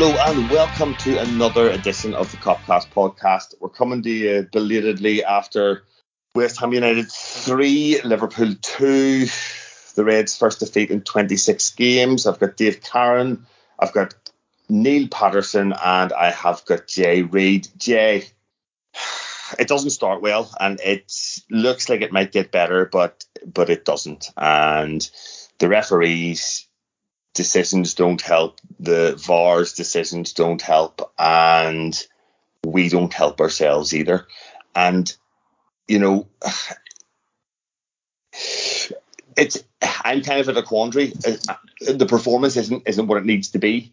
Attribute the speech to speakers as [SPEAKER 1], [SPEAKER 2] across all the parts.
[SPEAKER 1] Hello and welcome to another edition of the Copcast podcast. We're coming to you belatedly after West Ham United 3, Liverpool 2, the Reds' first defeat in 26 games. I've got Dave Carron, I've got Neil Patterson, and I have got Jay Reid. Jay, it doesn't start well, and it looks like it might get better, but but it doesn't. And the referees decisions don't help, the VAR's decisions don't help, and we don't help ourselves either. And you know, it's I'm kind of at a quandary. Uh, the performance isn't isn't what it needs to be,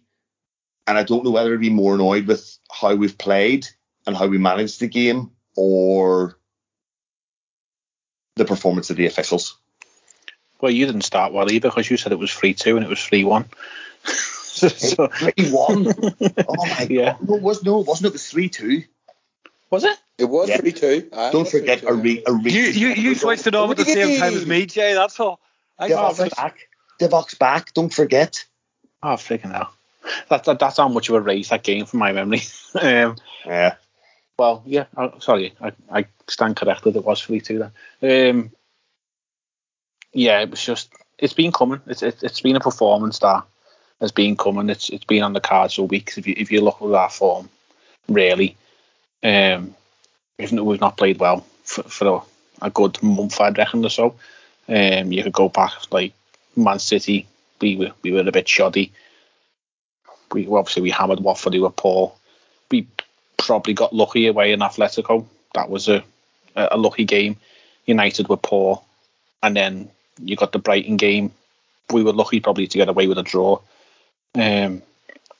[SPEAKER 1] and I don't know whether to be more annoyed with how we've played and how we managed the game, or the performance of the officials.
[SPEAKER 2] Well, you didn't start well either because you said it was three two and it was three one.
[SPEAKER 1] so, three one. Oh my yeah. god! No, it was no, it wasn't. It was three two.
[SPEAKER 2] Was it?
[SPEAKER 3] It was
[SPEAKER 1] Yeah.
[SPEAKER 3] three two.
[SPEAKER 1] Don't forget a re a re.
[SPEAKER 4] You you you switched it over at the same time as me, Jay. That's all. I got
[SPEAKER 1] Divock's
[SPEAKER 4] it.
[SPEAKER 1] back. Divock's back. Don't forget.
[SPEAKER 2] Oh, freaking hell. That, that, that's how much of a race that game from my memory. um,
[SPEAKER 1] Yeah.
[SPEAKER 2] well, yeah, uh, sorry, I, I stand corrected. It was 3 2 then. Um, yeah, it was just, it's been coming. It's, it, it's been a performance that has been coming. It's it's been on the cards for weeks. If you, if you look at our form, really, um, we've, we've not played well for, for a, a good month, I reckon, or so. Um, you could go back like Man City, we were we were a bit shoddy. We obviously we hammered Watford, who were poor. We probably got lucky away in Atletico. That was a a lucky game. United were poor, and then you got the Brighton game. We were lucky probably to get away with a draw. Um,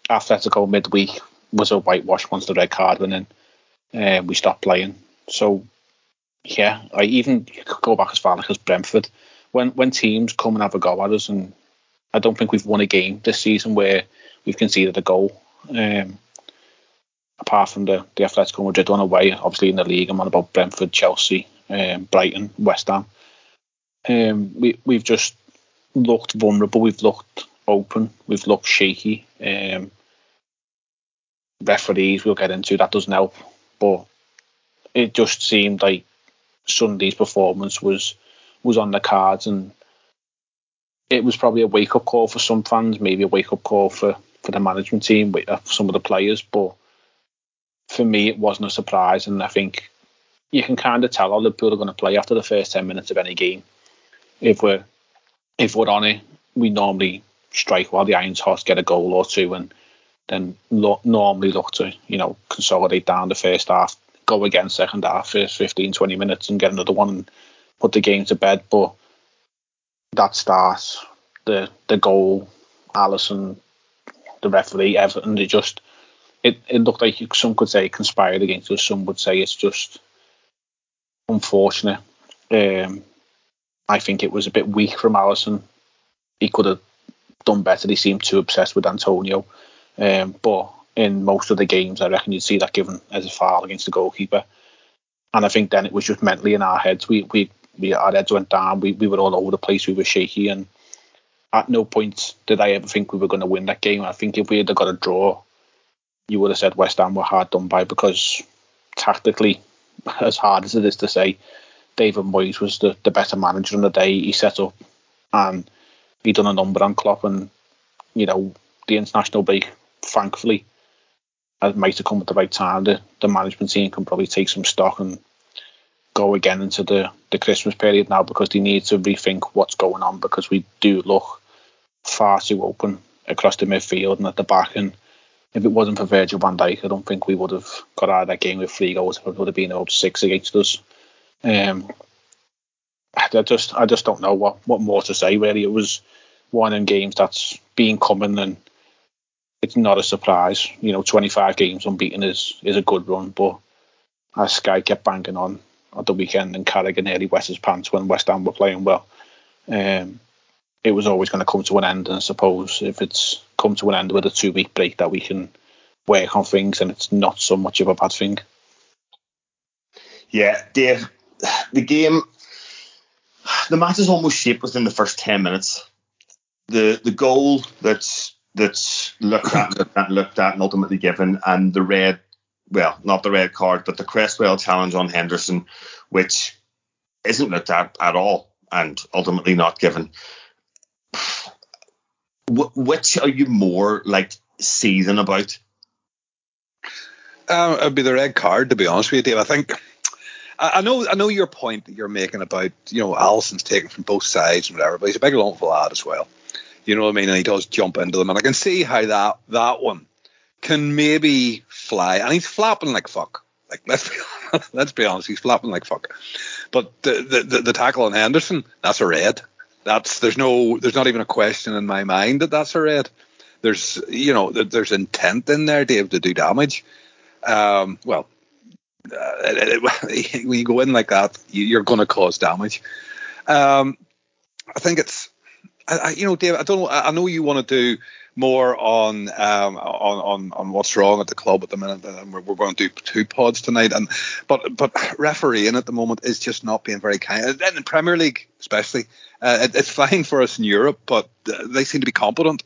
[SPEAKER 2] Atletico midweek was a whitewash once the red card went in. Uh, we stopped playing. So yeah, I even go back as far like as Brentford. When when teams come and have a go at us, and I don't think we've won a game this season where we've conceded a goal. Um, apart from the the Atletico Madrid one away, obviously in the league, I'm on about Brentford, Chelsea, um, Brighton, West Ham. Um, we we've just looked vulnerable. We've looked open. We've looked shaky. Um, referees we'll get into that doesn't help, but it just seemed like Sunday's performance was was on the cards, and it was probably a wake up call for some fans, maybe a wake up call for for the management team, with uh, some of the players. But for me, it wasn't a surprise, and I think you can kind of tell how Liverpool are going to play after the first ten minutes of any game. If we're if we're on it, we normally strike while the iron's hot, get a goal or two, and then lo- normally look to you know consolidate down the first half, go again second half, first 15, 20 minutes, and get another one and put the game to bed. But that start, the the goal, Alisson, the referee, Everton, they just it, it looked like some could say conspired against us, some would say it's just unfortunate. Um, I think it was a bit weak from Alisson. He could have done better. He seemed too obsessed with Antonio. Um, but in most of the games, I reckon you'd see that given as a foul against the goalkeeper. And I think then it was just mentally in our heads. We we, we our heads went down. We we were all over the place. We were shaky, and at no point did I ever think we were going to win that game. I think if we had got a draw, you would have said West Ham were hard done by because tactically, as hard as it is to say, David Moyes was the, the better manager on the day. He set up and he done a number on Klopp, and you know the international break, thankfully, it might have come at the right time. The, the management team can probably take some stock and go again into the, the Christmas period now because they need to rethink what's going on because we do look far too open across the midfield and at the back. And if it wasn't for Virgil van Dijk, I don't think we would have got out of that game with three goals. It would have been about six against us. Um, I just I just don't know what, what more to say really. It was one in games that's been coming and it's not a surprise. You know, 25 games unbeaten is is a good run, but as Sky kept banging on at the weekend and Carragher nearly wet his pants when West Ham were playing well, um, it was always going to come to an end. And I suppose if it's come to an end with a two week break, that we can work on things and it's not so much of a bad thing.
[SPEAKER 1] Yeah, Dave, the game, the match is almost shaped within the first 10 minutes. The the goal that that's looked at, looked at, and ultimately given, and the red, well, not the red card, but the Cresswell challenge on Henderson, which isn't looked at at all, and ultimately not given. Which are you more like seething about?
[SPEAKER 3] Um, it'd be the red card, to be honest with you, Dave. I think I know I know your point that you're making about you know Alisson's taken from both sides and whatever, but he's a big long lad as well. You know what I mean? And he does jump into them, and I can see how that that one can maybe fly, and he's flapping like fuck. Like let's be let's be honest, he's flapping like fuck. But the, the the, tackle on Henderson, that's a red. That's there's no there's not even a question in my mind that that's a red. There's you know there's intent in there, Dave, to do damage. Um, well, when you go in like that, you're going to cause damage. Um, I think it's, I, you know, Dave. I don't know. I know you want to do more on um, on on on what's wrong at the club at the minute, and we're, we're going to do two pods tonight. And but but refereeing at the moment is just not being very kind. And in Premier League, especially, uh, it, it's fine for us in Europe, but they seem to be competent.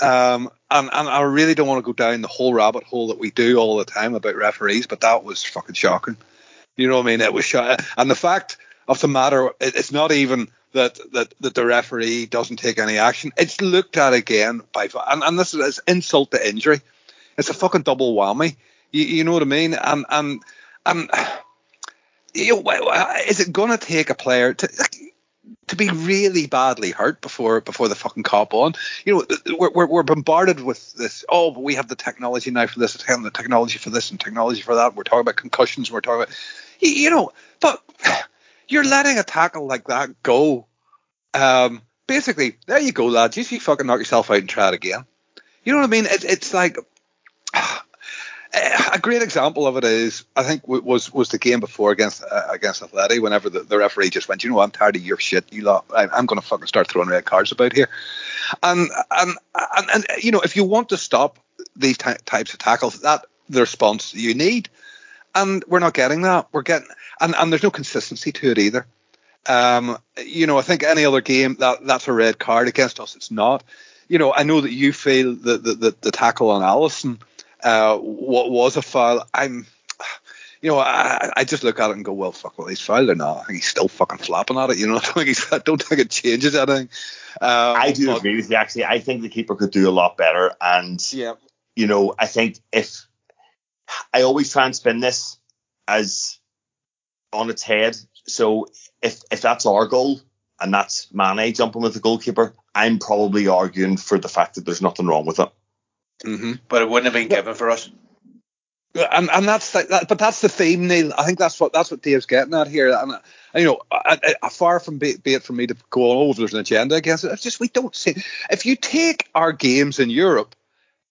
[SPEAKER 3] Um, and, and I really don't want to go down the whole rabbit hole that we do all the time about referees, but that was fucking shocking. You know what I mean? It was shocking. And the fact of the matter, it, it's not even that, that that the referee doesn't take any action. It's looked at again by and, and this is insult to injury. It's a fucking double whammy. You, you know what I mean? And and and you know, is it going to take a player to? To be really badly hurt before before the fucking cop on. You know, we're, we're, we're bombarded with this. Oh, but we have the technology now for this, and the technology for this, and technology for that. We're talking about concussions. We're talking about, you know, but you're letting a tackle like that go. Um, basically, there you go, lads. You see, fucking knock yourself out and try it again. You know what I mean? It, it's like a great example of it is, I think, was was the game before against uh, against Athletic. Whenever the, the, referee just went, you know, I'm tired of your shit. You lot, I, am going to fucking start throwing red cards about here. And and and, and you know, if you want to stop these ty- types of tackles, that the response you need, and we're not getting that. We're getting, and and there's no consistency to it either. Um, you know, I think any other game that that's a red card against us. It's not. You know, I know that you feel that the, the, the tackle on Alisson uh, what was a foul. I'm, you know, I, I just look at it and go, well, fuck, well, he's fouled or not. I think he's still fucking flapping at it. You know, I don't think, he's, I don't think it changes anything.
[SPEAKER 1] Um, I do but, agree with you. Actually, I think the keeper could do a lot better. And
[SPEAKER 3] yeah,
[SPEAKER 1] you know, I think if I always try and spin this as on its head. So if if that's our goal and that's Mane jumping with the goalkeeper, I'm probably arguing for the fact that there's nothing wrong with it.
[SPEAKER 5] Mm-hmm. But it wouldn't have been given for us.
[SPEAKER 3] And and that's the, that, but that's the theme, Neil. I think that's what that's what Dave's getting at here. And you know, I, I, far from be, be, it for me to go on, oh, there's an agenda against it. It's just we don't see. If you take our games in Europe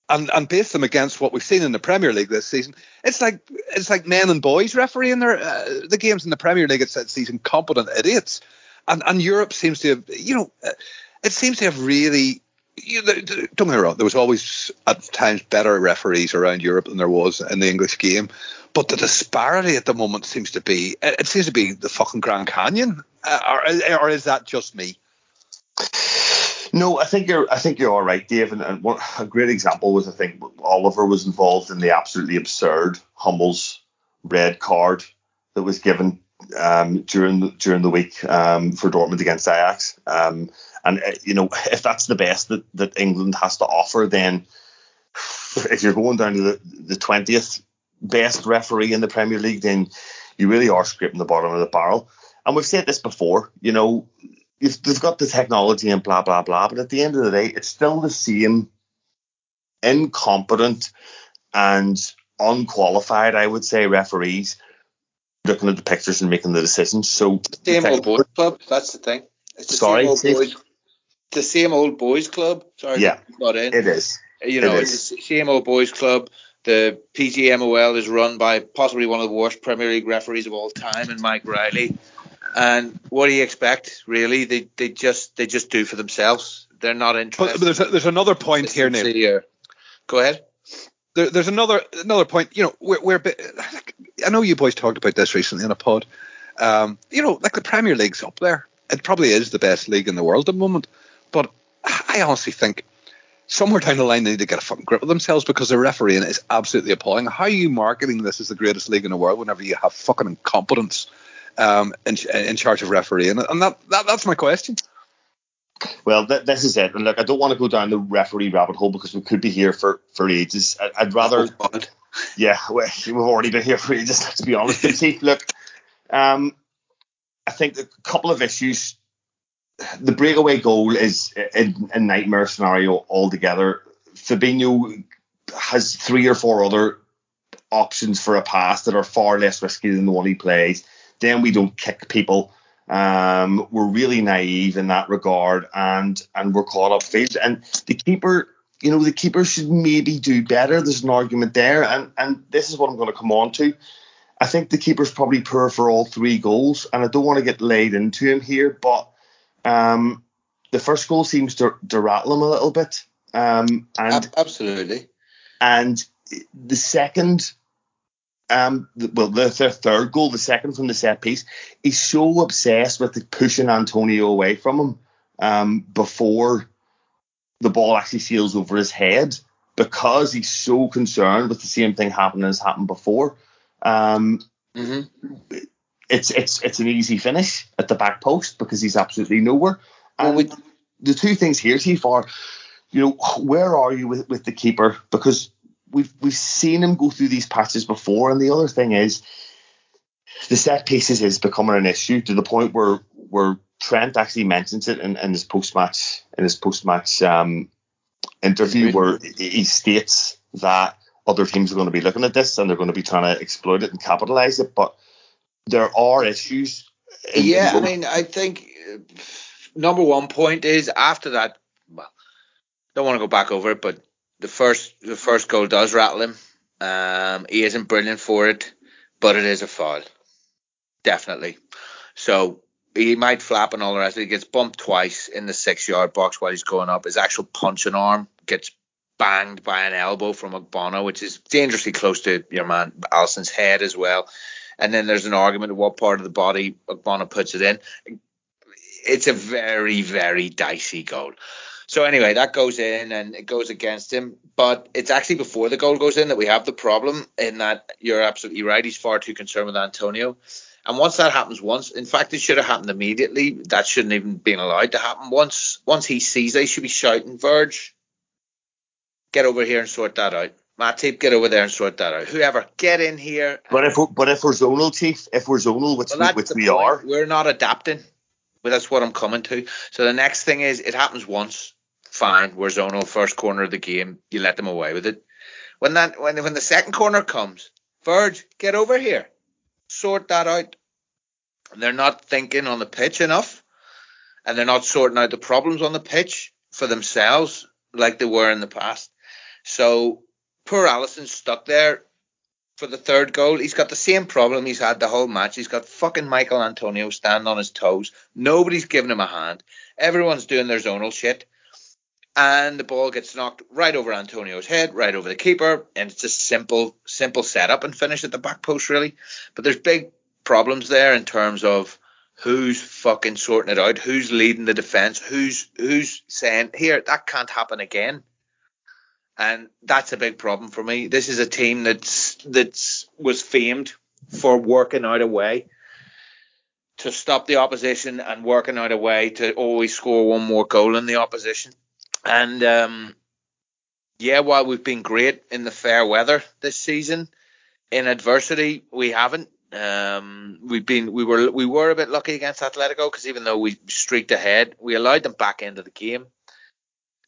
[SPEAKER 3] and and base them against what we've seen in the Premier League this season, it's like it's like men and boys refereeing their uh, the games in the Premier League. It's these incompetent idiots, and and Europe seems to have you know, it seems to have really you don't get me wrong, there was always at times better referees around Europe than there was in the English game. But the disparity at the moment seems to be it seems to be the fucking Grand Canyon, uh, or, or is that just me?
[SPEAKER 1] No, I think you're. I think you're all right, Dave. And, and what, a great example was I think Oliver was involved in the absolutely absurd Hummels red card that was given um, during during the week um, for Dortmund against Ajax. Um, and uh, you know, if that's the best that, that England has to offer, then if you're going down to the, 20th best referee in the Premier League, then you really are scraping the bottom of the barrel. And we've said this before, you know, they've got the technology and blah blah blah, but at the end of the day, it's still the same incompetent and unqualified, I would say, referees looking at the pictures and making the decisions. So
[SPEAKER 5] same old boys club. That's the thing. It's the sorry, same old boys. The same old boys club. Sorry,
[SPEAKER 1] yeah, it is.
[SPEAKER 5] You know, it it's the same old boys club. The PGMOL is run by possibly one of the worst Premier League referees of all time, and Mike Riley. And what do you expect? Really, they they just they just do for themselves. They're not interested.
[SPEAKER 3] But, but there's a, there's another point here, Neil.
[SPEAKER 5] Uh, Go ahead
[SPEAKER 3] there, there's another another point. You know, we're, we're I know you boys talked about this recently in a pod. Um, you know, like the Premier League's up there. It probably is the best league in the world at the moment. But I honestly think somewhere down the line they need to get a fucking grip of themselves because the refereeing is absolutely appalling. How are you marketing this as the greatest league in the world whenever you have fucking incompetence um, in, in charge of refereeing? And that, that that's my question.
[SPEAKER 1] Well, th- this is it. And look, I don't want to go down the referee rabbit hole because we could be here for, for ages. I, would rather. Oh, yeah, we've already been here for ages, let's be honest. But see, look, um, I think a couple of issues. The breakaway goal is a, a nightmare scenario altogether. Fabinho has three or four other options for a pass that are far less risky than the one he plays. Then we don't kick people. Um, we're really naive in that regard, and and we're caught up field. And the keeper, you know, the keeper should maybe do better. There's an argument there, and and this is what I'm going to come on to. I think the keeper's probably poor for all three goals, and I don't want to get laid into him here, but um, the first goal seems to, to rattle him a little bit. Um, and
[SPEAKER 5] absolutely.
[SPEAKER 1] And the second um, well, the, the, third goal, the second from the set piece, he's so obsessed with pushing Antonio away from him um, before the ball actually sails over his head because he's so concerned with the same thing happening as happened before. Um, mm-hmm. It's it's it's an easy finish at the back post because he's absolutely nowhere. And well, we, the two things here, so far, you know, where are you with, with the keeper? Because we've we've seen him go through these patches before, and the other thing is the set pieces is becoming an issue to the point where where Trent actually mentions it in, in his post match in his post match um, interview where he states that other teams are going to be looking at this and they're going to be trying to exploit it and capitalize it, but there are issues.
[SPEAKER 5] yeah, I mean, I think uh, number one point is after that. Well, don't want to go back over it, but the first the first goal does rattle him. Um, he isn't brilliant for it, but it is a foul, definitely. So he might flap and all the rest. He gets bumped twice in the six yard box while he's going up. His actual punching arm gets banged by an elbow from Ogbonna, which is dangerously close to your man Alisson's head as well. And then there's an argument of what part of the body Ogbonna puts it in. It's a very, very dicey goal. So anyway, that goes in and it goes against him. But it's actually before the goal goes in that we have the problem in that you're absolutely right. He's far too concerned with Antonio. And once that happens once, in fact, it should have happened immediately. That shouldn't even been allowed to happen. Once once he sees they should be shouting, Verge, get over here and sort that out. Matip, get over there and sort that out. Whoever, get in here.
[SPEAKER 1] But if we're, but if we're zonal, chief, if we're zonal, which well, we, which we are,
[SPEAKER 5] we're not adapting. Well, that's what I'm coming to. So the next thing is it happens once fine. We're zonal first corner of the game. You let them away with it. When that when when the second corner comes, Verge, get over here, sort that out. They're not thinking on the pitch enough, and they're not sorting out the problems on the pitch for themselves like they were in the past. So poor Alisson's stuck there for the third goal. He's got the same problem he's had the whole match. He's got fucking Michael Antonio standing on his toes. Nobody's giving him a hand. Everyone's doing their zonal shit and the ball gets knocked right over Antonio's head, right over the keeper, and it's a simple, simple setup and finish at the back post, really. But there's big problems there in terms of who's fucking sorting it out, who's leading the defense, who's who's saying here that can't happen again, and that's a big problem for me. This is a team that's that's was famed for working out a way to stop the opposition and working out a way to always score one more goal than the opposition and um, yeah, while we've been great in the fair weather this season, in adversity we haven't. Um, we've been we were we were a bit lucky against Atletico because even though we streaked ahead, we allowed them back into the game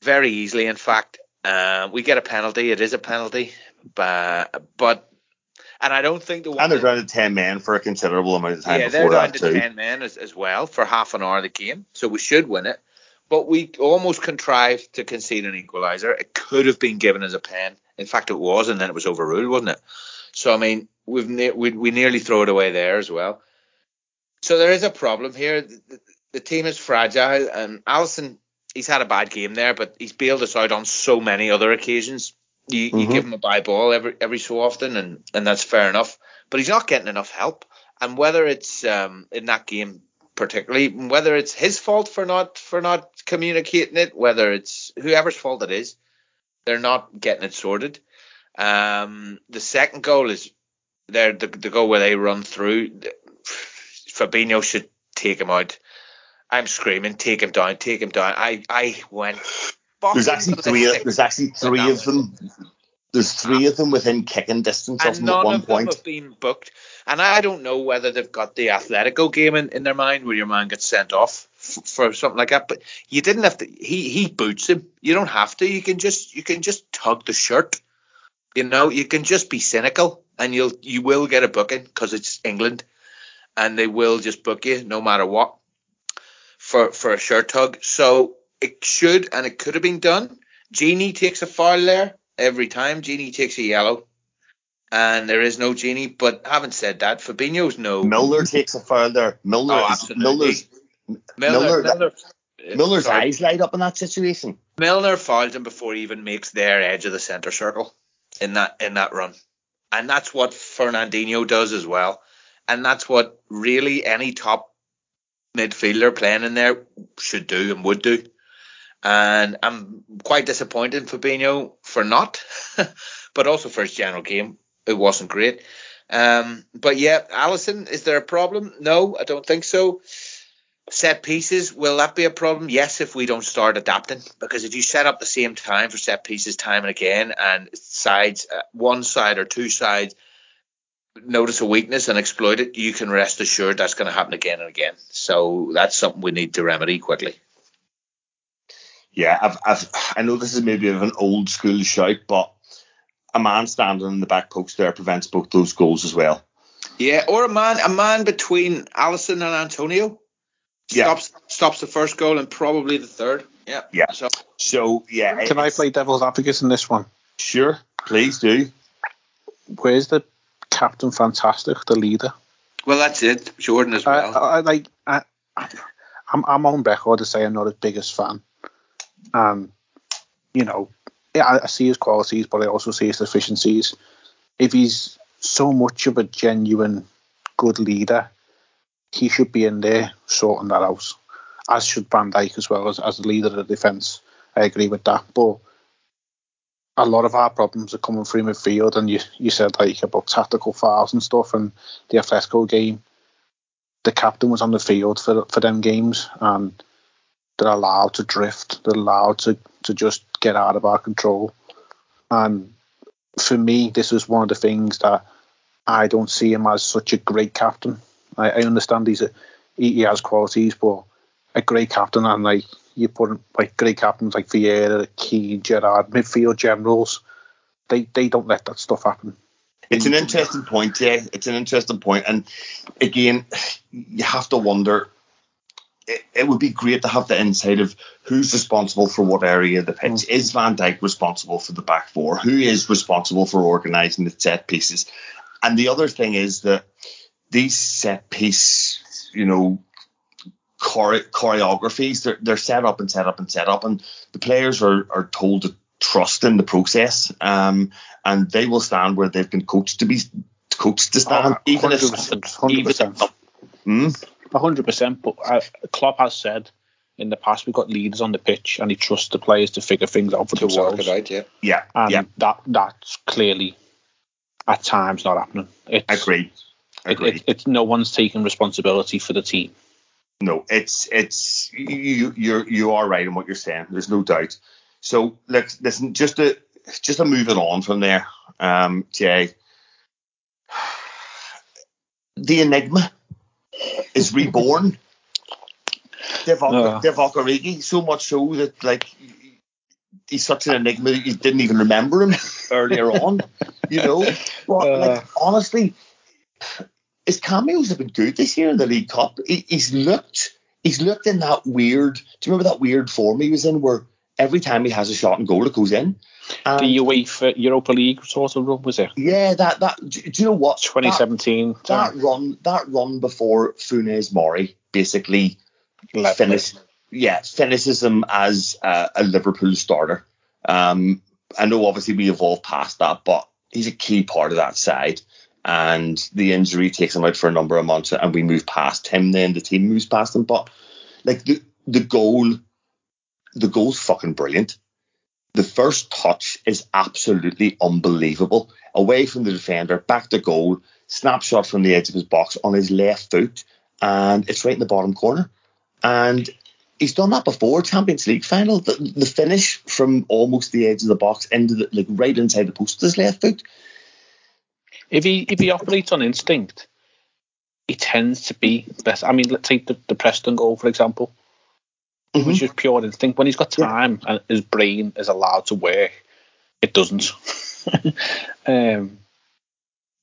[SPEAKER 5] very easily. In fact, uh, we get a penalty. It is a penalty, but but and I don't think the
[SPEAKER 1] one and they're down to ten men for a considerable amount of time.
[SPEAKER 5] Yeah, they're down to too. ten men as, as well for half an hour of the game, so we should win it but we almost contrived to concede an equaliser. It could have been given as a pen. In fact, it was, and then it was overruled, wasn't it? So I mean, we've ne- we, we nearly throw it away there as well. So there is a problem here. The, the team is fragile, and Alisson he's had a bad game there, but he's bailed us out on so many other occasions. You, mm-hmm. you give him a bye ball every every so often, and and that's fair enough. But he's not getting enough help. And whether it's um, in that game particularly whether it's his fault for not for not communicating it, whether it's whoever's fault it is, They're not getting it sorted. Um, the second goal is there the, the goal where they run through. Fabinho should take him out. I'm screaming, take him down, take him down. I I went.
[SPEAKER 1] There's actually three. There's actually three of them. There's three of them within kicking distance of
[SPEAKER 5] and
[SPEAKER 1] them at
[SPEAKER 5] none
[SPEAKER 1] one
[SPEAKER 5] of them
[SPEAKER 1] point.
[SPEAKER 5] have been booked. And I don't know whether they've got the Atletico game in, in their mind where your man gets sent off f- for something like that. But you didn't have to. He he boots him. You don't have to. You can just you can just tug the shirt. You know, you can just be cynical, and you'll you will get a booking because it's England, and they will just book you no matter what for for a shirt tug. So it should and it could have been done. Genie takes a foul there every time. Genie takes a yellow, and there is no Genie. But having said that, Fabinho's no
[SPEAKER 1] Milner takes a foul there. Milner,
[SPEAKER 5] Oh.
[SPEAKER 1] Milner's,
[SPEAKER 5] Milner.
[SPEAKER 1] Milner-
[SPEAKER 5] sorry.
[SPEAKER 1] eyes light up in that situation.
[SPEAKER 5] Milner fouled him before he even makes their edge of the centre circle in that in that run, and that's what Fernandinho does as well, and that's what really any top midfielder playing in there should do and would do. And I'm quite disappointed in Fabinho for not, but also for his general game, it wasn't great. Um, but yeah, Alisson, is there a problem? No, I don't think so. Set pieces, will that be a problem? Yes, if we don't start adapting. Because if you set up the same time for set pieces time and again, and sides, uh, one side or two sides, notice a weakness and exploit it, you can rest assured that's going to happen again and again. So that's something we need to remedy quickly.
[SPEAKER 1] Yeah, I've, I've, I know this is maybe of an old school shout, but a man standing in the back post there prevents both those goals as well.
[SPEAKER 5] Yeah, or a man, a man between Alisson and Antonio
[SPEAKER 1] Yeah.
[SPEAKER 5] stops stops the first goal and probably the third. Yeah,
[SPEAKER 1] Yeah.
[SPEAKER 5] So
[SPEAKER 1] So yeah,
[SPEAKER 2] Can I play devil's advocate in this one?
[SPEAKER 1] Sure, please do.
[SPEAKER 2] Where's the Captain Fantastic, the leader?
[SPEAKER 5] well, that's it. Jordan as
[SPEAKER 2] I,
[SPEAKER 5] well.
[SPEAKER 2] I, I like. I, I'm, I'm on record to say I'm not his biggest fan, and you know, yeah, I, see his qualities, but I also see his deficiencies. If he's so much of a genuine good leader, he should be in there sorting that out. As should Van Dijk as well as as the leader of the defence. I agree with that, but a lot of our problems are coming through midfield, and you you said like about tactical fouls and stuff, and the Atletico game the captain was on the field for for them games, and they're allowed to drift. They're allowed to to just get out of our control. And for me, this was one of the things that I don't see him as such a great captain. I, I understand he's a he, he has qualities, but a great captain and like you put like great captains like Vieira, Keane, Gerrard, midfield generals, they they don't let that stuff happen.
[SPEAKER 1] It's an interesting point, yeah. It's an interesting point, and again, you have to wonder. It, it would be great to have the insight of who's responsible for what area of the pitch. Is Van Dijk responsible for the back four? Who is responsible for organising the set pieces? And the other thing is that these set piece, you know, chore- choreographies, they're, they're set up and set up and set up, and the players are, are told to trust in the process, um, and they will stand where they've been coached to be coached to stand,
[SPEAKER 2] Oh,
[SPEAKER 1] even if
[SPEAKER 2] 100%,
[SPEAKER 1] even if-
[SPEAKER 2] 100%. Hundred percent. But uh, Klopp has said in the past we've got leaders on the pitch, and he trusts the players to figure things out for
[SPEAKER 5] to
[SPEAKER 2] themselves.
[SPEAKER 5] work it out, yeah.
[SPEAKER 1] yeah,
[SPEAKER 2] And
[SPEAKER 1] yeah,
[SPEAKER 2] that that's clearly at times not happening. It's,
[SPEAKER 1] agree,
[SPEAKER 2] It,
[SPEAKER 1] agree.
[SPEAKER 2] it, it's no one's taking responsibility for the team.
[SPEAKER 1] No, it's it's you you're you are right in what you're saying. There's no doubt. So look, listen, just to just to move it on from there, um, Jay. The enigma is reborn. Divock
[SPEAKER 2] Uh.
[SPEAKER 1] Divock Origi, so much so that like he's such an enigma that you didn't even remember him earlier on. You know, but
[SPEAKER 2] Uh.
[SPEAKER 1] like honestly, his cameos have been good this year in the League Cup. He, he's looked, he's looked in that weird. Do you remember that weird form he was in, where every time he has a shot and goal, it goes in? And
[SPEAKER 2] the UEFA Europa League sort of run was it?
[SPEAKER 1] yeah, that that. Do, do you know what?
[SPEAKER 2] 2017.
[SPEAKER 1] That, that run, that run before Funes Mori basically
[SPEAKER 2] Left
[SPEAKER 1] finish, yeah, finishes him as uh, a Liverpool starter. Um, I know obviously we evolved past that, but he's a key part of that side. And the injury takes him out for a number of months, and we move past him. Then the team moves past him, but like the the goal, the goal's fucking brilliant. the first touch is absolutely unbelievable. Away from the defender, back to goal, snapshot from the edge of his box on his left foot, and it's right in the bottom corner. And he's done that before, Champions League final. The, the finish from almost the edge of the box into the, like right inside the post with his left foot.
[SPEAKER 2] If he if he operates on instinct, he tends to be best. I mean, let's take the, the Preston goal for example, mm-hmm. which is pure instinct. When he's got time yeah. and his brain is allowed to work, it doesn't. um,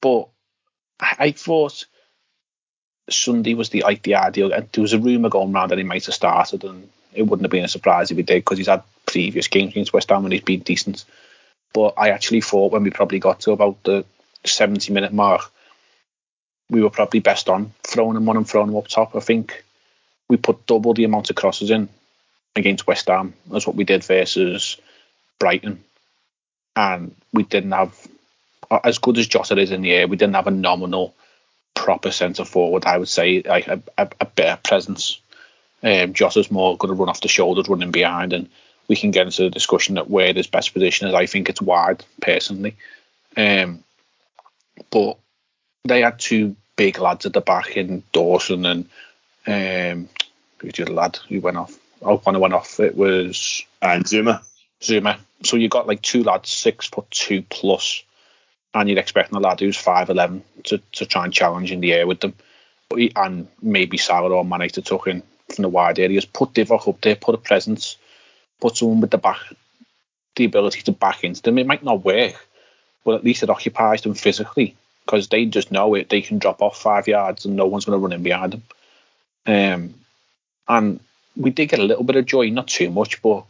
[SPEAKER 2] but I, I thought Sunday was the like the ideal. There was a rumor going around that he might have started, and it wouldn't have been a surprise if he did because he's had previous games against West Ham and he's been decent. But I actually thought when we probably got to about the 70 minute mark, we were probably best on throwing him on and throwing him up top. I think we put double the amount of crosses in against West Ham as what we did versus Brighton, and we didn't have as good as Jota is in the air. We didn't have a nominal proper centre forward. I would say like a, a, a better presence. Um, Jota's more going to run off the shoulders, running behind, and we can get into the discussion that where his best position is. I think it's wide, personally. Um, but they had two big lads at the back in Dawson and um, who's the lad who went off? Who went off. It was
[SPEAKER 1] and Zouma.
[SPEAKER 2] Zouma. So you got like two lads, six foot two plus, and you're expecting a lad who's five eleven to, to try and challenge in the air with them, he, and maybe Salah or Mane to tuck in from the wide areas. Put Divock up there, put a presence, put someone with the back, the ability to back into them. It might not work, but at least it occupies them physically because they just know it. They can drop off five yards and no one's going to run in behind them. Um, and we did get a little bit of joy, not too much, but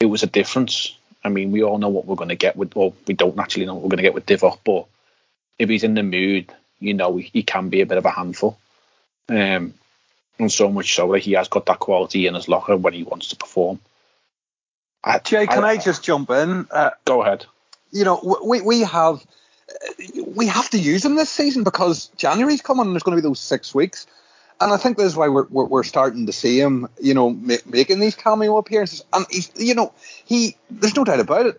[SPEAKER 2] it was a difference. I mean, we all know what we're going to get with, well, we don't actually know what we're going to get with Divock, but if he's in the mood, you know, he, he can be a bit of a handful. Um, and so much so that he has got that quality in his locker when he wants to perform.
[SPEAKER 3] I, Jay, can I, I, just jump in?
[SPEAKER 2] Uh, go ahead.
[SPEAKER 3] You know, we we have we have to use him this season because January's coming and there's going to be those six weeks. And I think this is why we're, we're, we're starting to see him, you know, making these cameo appearances. And he's, you know, he, there's no doubt about it.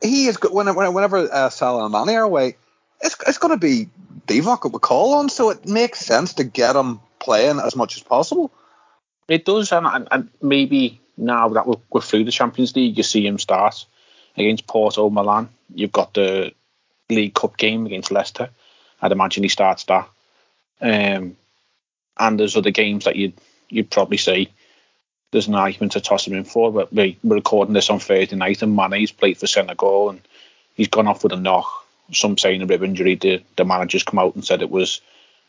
[SPEAKER 3] He is, whenever, whenever uh, Salah and Mane are away, it's, it's going to be Divock that we call on. So it makes sense to get him playing as much as possible.
[SPEAKER 2] It does. And, and, and maybe now that we're, we're through the Champions League, you see him start against Porto, Milan. You've got the League Cup game against Leicester. I'd imagine he starts that. Um, and there's other games that you'd you'd probably say there's an argument to toss him in for. But we, are recording this on Thursday night, and Mane's played for Senegal, and he's gone off with a knock. Some saying a rib injury. The the manager's come out and said it was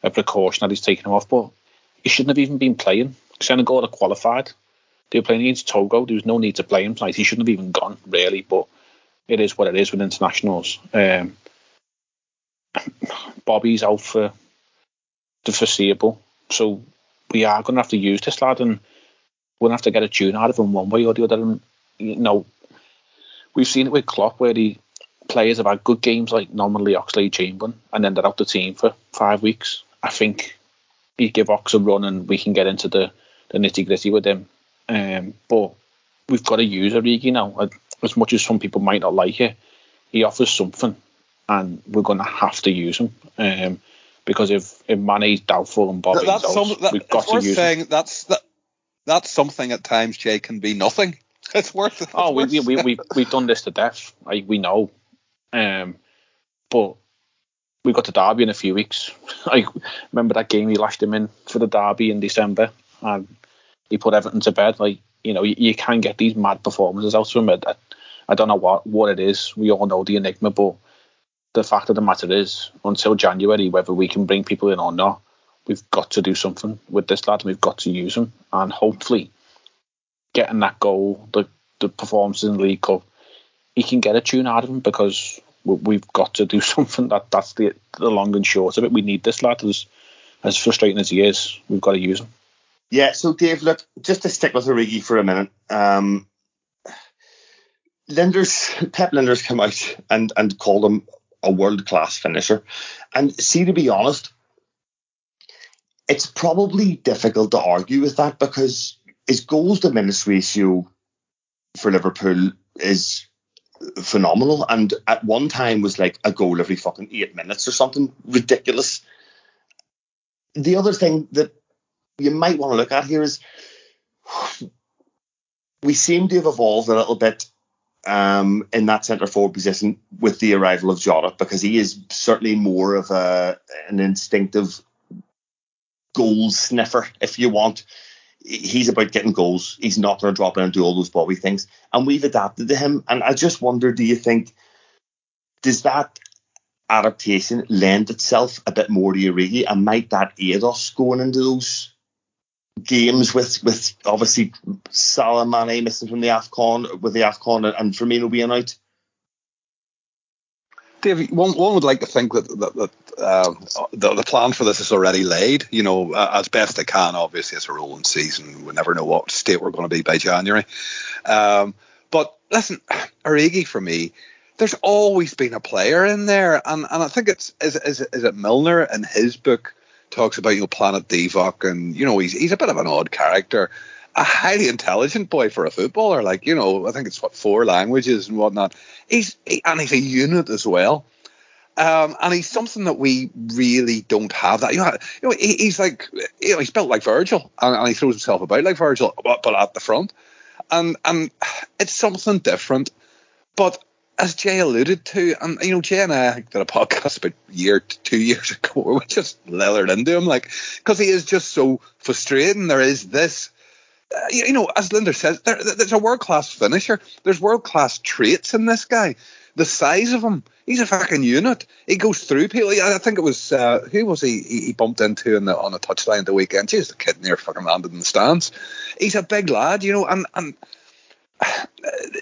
[SPEAKER 2] a precaution that he's taken him off, but he shouldn't have even been playing. Senegal are qualified. They were playing against Togo. There was no need to play him tonight. He shouldn't have even gone, really. But it is what it is with internationals. Um, Bobby's out for the foreseeable. So we are going to have to use this lad and we're going to have to get a tune out of him one way or the other. And, you know, we've seen it with Klopp where the players have had good games like normally Oxlade-Chamberlain and then they're out the team for five weeks. I think you give Ox a run and we can get into the, the nitty gritty with him. Um, but we've got to use Origi now. As much as some people might not like it, he offers something and we're going to have to use him. Um, because if if Mane's doubtful and Bobby's that's out, some, that, we've got to use saying.
[SPEAKER 3] That's that, that's something at times. Jay can be nothing. It's worth. It's
[SPEAKER 2] oh,
[SPEAKER 3] worth
[SPEAKER 2] we, we we we've done this to death. Like we know, um, but we've got the derby in a few weeks. I remember that game he lashed him in for the derby in December, and he put Everton to bed. Like you know, you, you can get these mad performances out of him. I, I don't know what what it is. We all know the enigma, but the fact of the matter is, until January, whether we can bring people in or not, we've got to do something with this lad. We've got to use him, and hopefully, getting that goal, the the performances in the League Cup, he can get a tune out of him because we've got to do something. That that's the the long and short of it. We need this lad as as frustrating as he is. We've got to use him.
[SPEAKER 1] Yeah. So Dave, look, just to stick with Origi for a minute. Um, Lijnders, Pep Lijnders come out and and called him a world class finisher. And see, to be honest, it's probably difficult to argue with that because his goals to minutes ratio for Liverpool is phenomenal, and at one time was like a goal every fucking eight minutes or something ridiculous. The other thing that you might want to look at here is we seem to have evolved a little bit um, in that centre forward position with the arrival of Jota because he is certainly more of a an instinctive goal sniffer, if you want. He's about getting goals. He's not going to drop in and do all those Bobby things. And we've adapted to him. And I just wonder, do you think does that adaptation lend itself a bit more to Origi, and might that aid us going into those games with with obviously Salah Mane missing from the Afcon with the Afcon and Firmino being out.
[SPEAKER 3] Dave, one, one would like to think that, that, that uh, the, the plan for this is already laid. You know, uh, as best they can. Obviously, it's a rolling season. We never know what state we're going to be by January. Um, but listen, Origi for me, there's always been a player in there, and, and I think it's is, is, is it Milner in his book talks about you know Planet Divock, and you know he's he's a bit of an odd character, a highly intelligent boy for a footballer. Like you know, I think it's what four languages and whatnot. He's he, and he's a unit as well. Um, and he's something that we really don't have. That you know, you know he, he's like you know he's built like Virgil, and, and he throws himself about like Virgil, but, but at the front, and and it's something different. But as Jay alluded to, and you know, Jay and I did a podcast about a year, two years ago, where we just leathered into him, like, because he is just so frustrating. There is this, uh, you know, as Lijnders says, there, there's a world class finisher. There's world class traits in this guy. The size of him, he's a fucking unit. He goes through people. I think it was uh, who was he? He bumped into the, on a touchline the weekend. Jeez, the kid near fucking landed in the stands. He's a big lad, you know, and and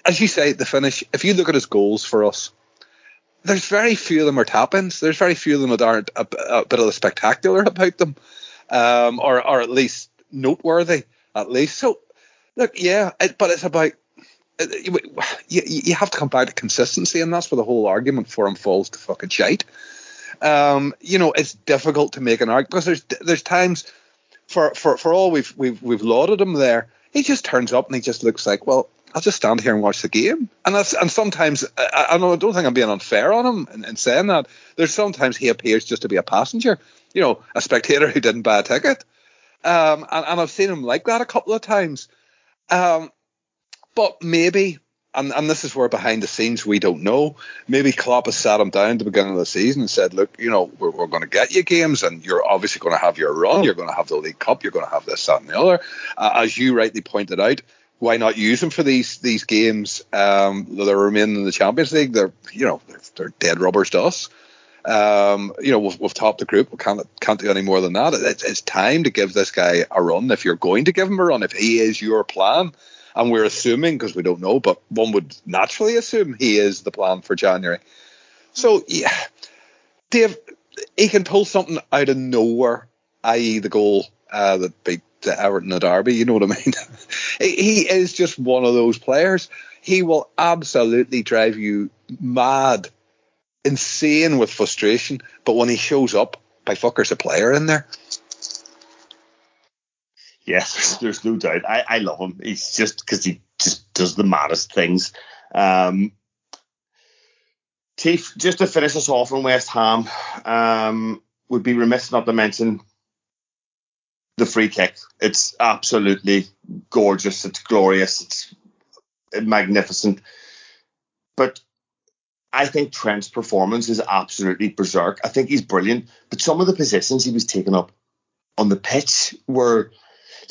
[SPEAKER 3] as you say, the finish, if you look at his goals for us, there's very few of them are tap ins. There's very few of them that aren't a, a bit of the spectacular about them, um, or, or at least noteworthy, at least. So, look, yeah, it, but it's about. You, you have to come back to consistency, and that's where the whole argument for him falls to fucking shite. Um, you know, it's difficult to make an argument because there's there's times for, for, for all we've we've we've lauded him there, he just turns up and he just looks like, well, I'll just stand here and watch the game. And that's, and sometimes I, I, don't think I'm being unfair on him in, in, saying that. There's sometimes he appears just to be a passenger, you know, a spectator who didn't buy a ticket. Um, and, and I've seen him like that a couple of times. Um, but maybe, and, and this is where behind the scenes we don't know. Maybe Klopp has sat him down at the beginning of the season and said, "Look, you know, we're, we're going to get you games, and you're obviously going to have your run. You're going to have the League Cup. You're going to have this, that, and the other." Uh, as you rightly pointed out, why not use them for these these games um, that are remaining in the Champions League? They're you know they're, they're dead rubbers to us. Um, you know we've, we've topped the group. We can't can't do any more than that. It's, it's time to give this guy a run. If you're going to give him a run, if he is your plan, and we're assuming because we don't know, but one would naturally assume he is the plan for January. So yeah, Dave, he can pull something out of nowhere, i.e. the goal uh, that beat to Everton at Derby. You know what I mean? he is just one of those players. He will absolutely drive you mad, insane with frustration. But when he shows up, by fucker's a player in there.
[SPEAKER 1] Yes, there's no doubt. I, I love him. He's just because he just does the maddest things. Um, Tief, just to finish us off on West Ham, um, would be remiss not to mention the free kick. It's absolutely gorgeous. It's glorious. It's magnificent. But I think Trent's performance is absolutely berserk. I think he's brilliant. But some of the positions he was taking up on the pitch were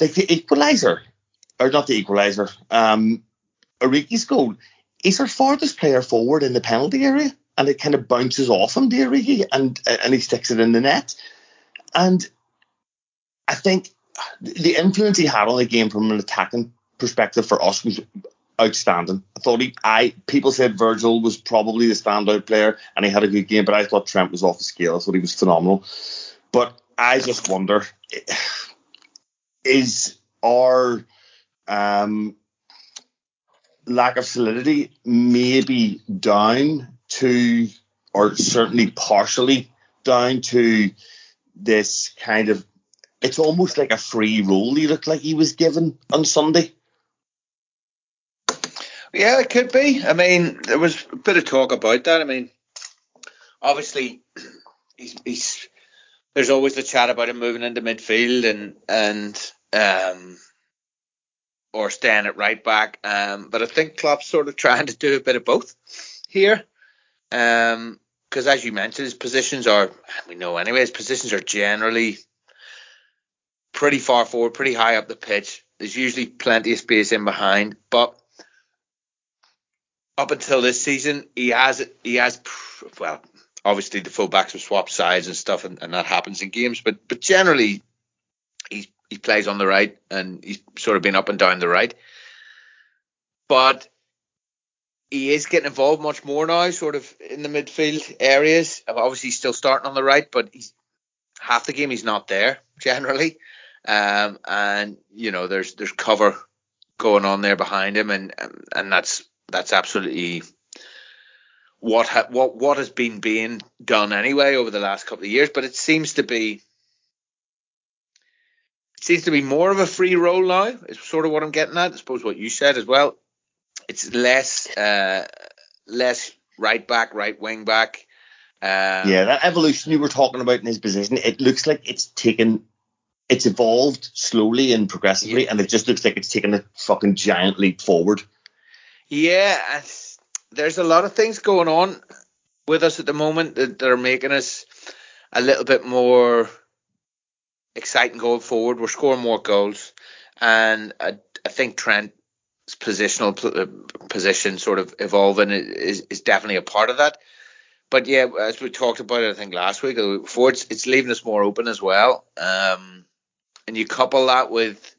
[SPEAKER 1] like the equaliser, or not the equaliser, um, Origi's goal. He's our farthest player forward in the penalty area, and it kind of bounces off him, Origi, and and he sticks it in the net. And I think the influence he had on the game from an attacking perspective for us was outstanding. I thought he, I people said Virgil was probably the standout player and he had a good game, but I thought Trent was off the scale. I thought he was phenomenal. But I just wonder, is our um, lack of solidity maybe down to, or certainly partially down to this kind of it's almost like a free role he looked like he was given on Sunday.
[SPEAKER 5] Yeah, it could be. I mean, there was a bit of talk about that. I mean, obviously, he's, he's there's always the chat about him moving into midfield and and um or staying at right back. Um, but I think Klopp's sort of trying to do a bit of both here. Um, because as you mentioned, his positions are we know anyway. His positions are generally pretty far forward, pretty high up the pitch. There's usually plenty of space in behind, but up until this season, he has he has well, obviously the fullbacks have swapped sides and stuff, and, and that happens in games. But but generally, he he plays on the right, and he's sort of been up and down the right. But he is getting involved much more now, sort of in the midfield areas. Obviously, he's still starting on the right, but he's half the game he's not there generally. Um, and you know, there's there's cover going on there behind him, and and that's that's absolutely what ha- what what has been being done anyway over the last couple of years. But it seems to be it seems to be more of a free role now. Is sort of what I'm getting at. I suppose what you said as well. It's less uh, less right back, right wing back.
[SPEAKER 1] Um, yeah, that evolution you were talking about in his position, it looks like it's taken it's evolved slowly and progressively, yeah. and it just looks like it's taken a fucking giant leap forward.
[SPEAKER 5] Yeah, there's a lot of things going on with us at the moment that, that are making us a little bit more exciting going forward. We're scoring more goals, and I, I think Trent's positional uh, position sort of evolving is, is definitely a part of that. But yeah, as we talked about it, I think last week or before, it's, it's leaving us more open as well. Um, and you couple that with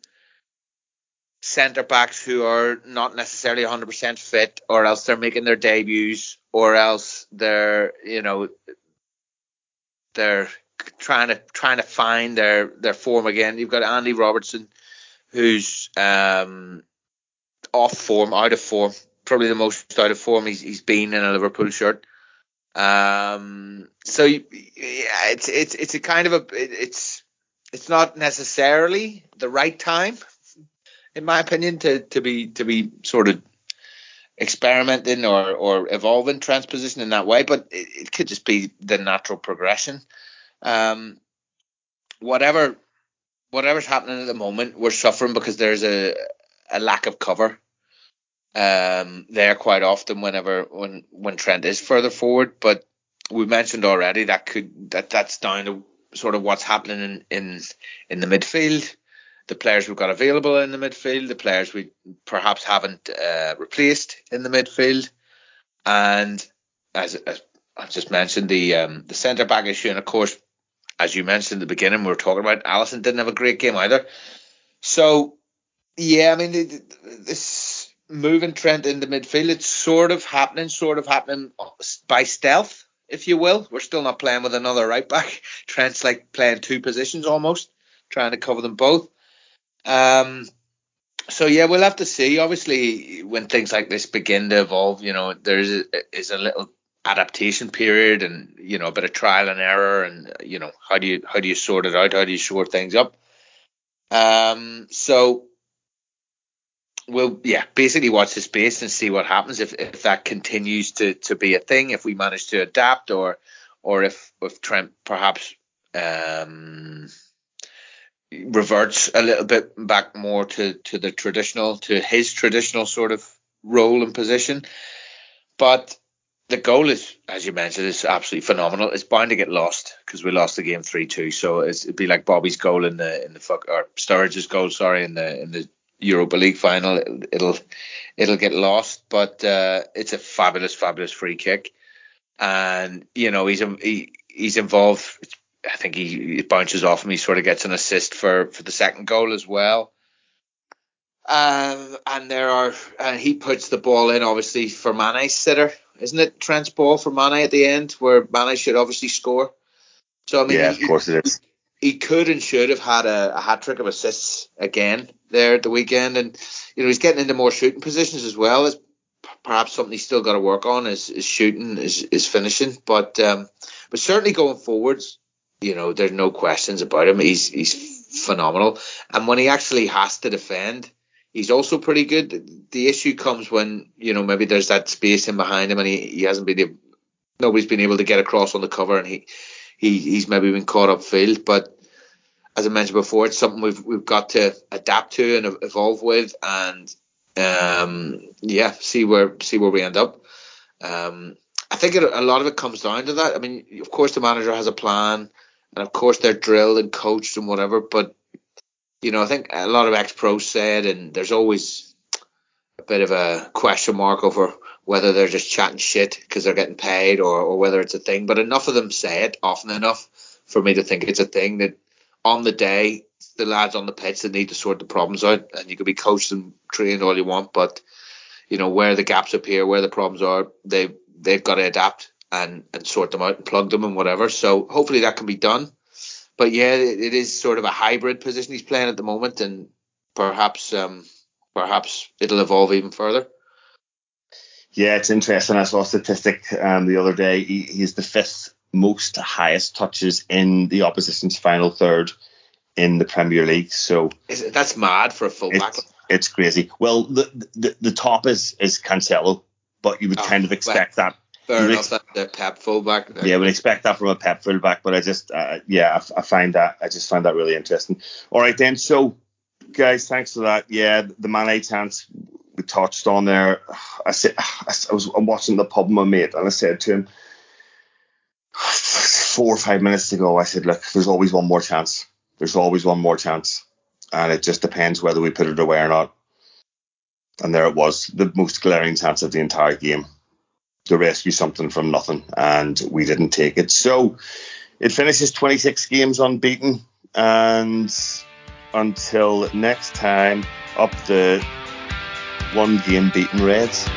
[SPEAKER 5] centre backs who are not necessarily 100% fit, or else they're making their debuts, or else they're you know they're trying to trying to find their their form again. You've got Andy Robertson, who's um, off form, out of form, probably the most out of form he's he's been in a Liverpool shirt. Um, so yeah, it's it's it's a kind of a it's it's not necessarily the right time, in my opinion, to, to be to be sort of experimenting or, or evolving Trent's position in that way, but it, it could just be the natural progression. Um, whatever whatever's happening at the moment, we're suffering because there's a a lack of cover um, there quite often whenever when when Trent is further forward. But we mentioned already that could that that's down to sort of what's happening in, in in the midfield, the players we've got available in the midfield, the players we perhaps haven't uh, replaced in the midfield, and as, as I just mentioned, the um, the centre back issue, and of course, as you mentioned in the beginning, we were talking about Alisson didn't have a great game either. So, yeah, I mean, this moving Trent the midfield, it's sort of happening, sort of happening by stealth if you will. We're still not playing with another right back. Trent's like playing two positions almost, trying to cover them both. Um, so yeah, we'll have to see. Obviously, when things like this begin to evolve, you know, there is is a little adaptation period and you know a bit of trial and error and you know how do you how do you sort it out how do you sort things up um so we'll yeah basically watch the space and see what happens. If, if that continues to, to be a thing if we manage to adapt or or if if Trent perhaps um, reverts a little bit back more to to the traditional to his traditional sort of role and position. But the goal is as you mentioned is absolutely phenomenal. It's bound to get lost because we lost the game 3-2 so it'd be like Bobby's goal in the in the fuck or Sturridge's goal sorry in the in the Europa League final. It'll it'll get lost, but uh, it's a fabulous, fabulous free kick, and you know he's he, he's involved. I think he, he bounces off him. He sort of gets an assist for for the second goal as well. Um, and there are, and he puts the ball in obviously for Mane's sitter, isn't it? Trent's ball for Mane at the end, where Mane should obviously score. So I mean,
[SPEAKER 1] yeah, of course it is.
[SPEAKER 5] He could and should have had a, a hat trick of assists again there at the weekend, and you know he's getting into more shooting positions as well. As perhaps something he's still got to work on is, is shooting, is, is finishing, but um, but certainly going forwards, you know, there's no questions about him. He's he's phenomenal, and when he actually has to defend, he's also pretty good. The issue comes when you know maybe there's that space in behind him and he, he hasn't been nobody's been able to get across on the cover and he, he he's maybe been caught up field. But as I mentioned before, it's something we've we've got to adapt to and evolve with, and um, yeah, see where see where we end up. Um, I think it, a lot of it comes down to that. I mean, of course, the manager has a plan, and of course they're drilled and coached and whatever. But you know, I think a lot of ex pros said, and there's always a bit of a question mark over whether they're just chatting shit because they're getting paid or, or whether it's a thing. But enough of them say it often enough for me to think it's a thing that on the day, the lads on the pitch that need to sort the problems out, and you can be coached and trained all you want, but you know where the gaps appear, where the problems are, they they've got to adapt and and sort them out and plug them and whatever. So hopefully that can be done. But yeah, it, it is sort of a hybrid position he's playing at the moment, and perhaps um perhaps it'll evolve even further.
[SPEAKER 1] Yeah, it's interesting. I saw a statistic um, the other day. He, he's the fifth most highest touches in the opposition's final third in the Premier League. So
[SPEAKER 5] it, that's mad for a fullback.
[SPEAKER 1] It's, it's crazy. Well, the, the, the top is is Cancelo, but you would oh, kind of expect well, that.
[SPEAKER 5] Fair enough. Ex- the Pep fullback.
[SPEAKER 1] Yeah, would expect that from a Pep fullback, but I just uh, yeah, I, I find that I just find that really interesting. All right then, so guys, thanks for that. Yeah, the Mane chance we touched on there. I said I was watching the pub my mate, and I said to him four or five minutes ago, I said, look, there's always one more chance. There's always one more chance, and it just depends whether we put it away or not. And there it was, the most glaring chance of the entire game to rescue something from nothing, and we didn't take it. So it finishes 26 games unbeaten, and until next time, up the one game beaten Reds.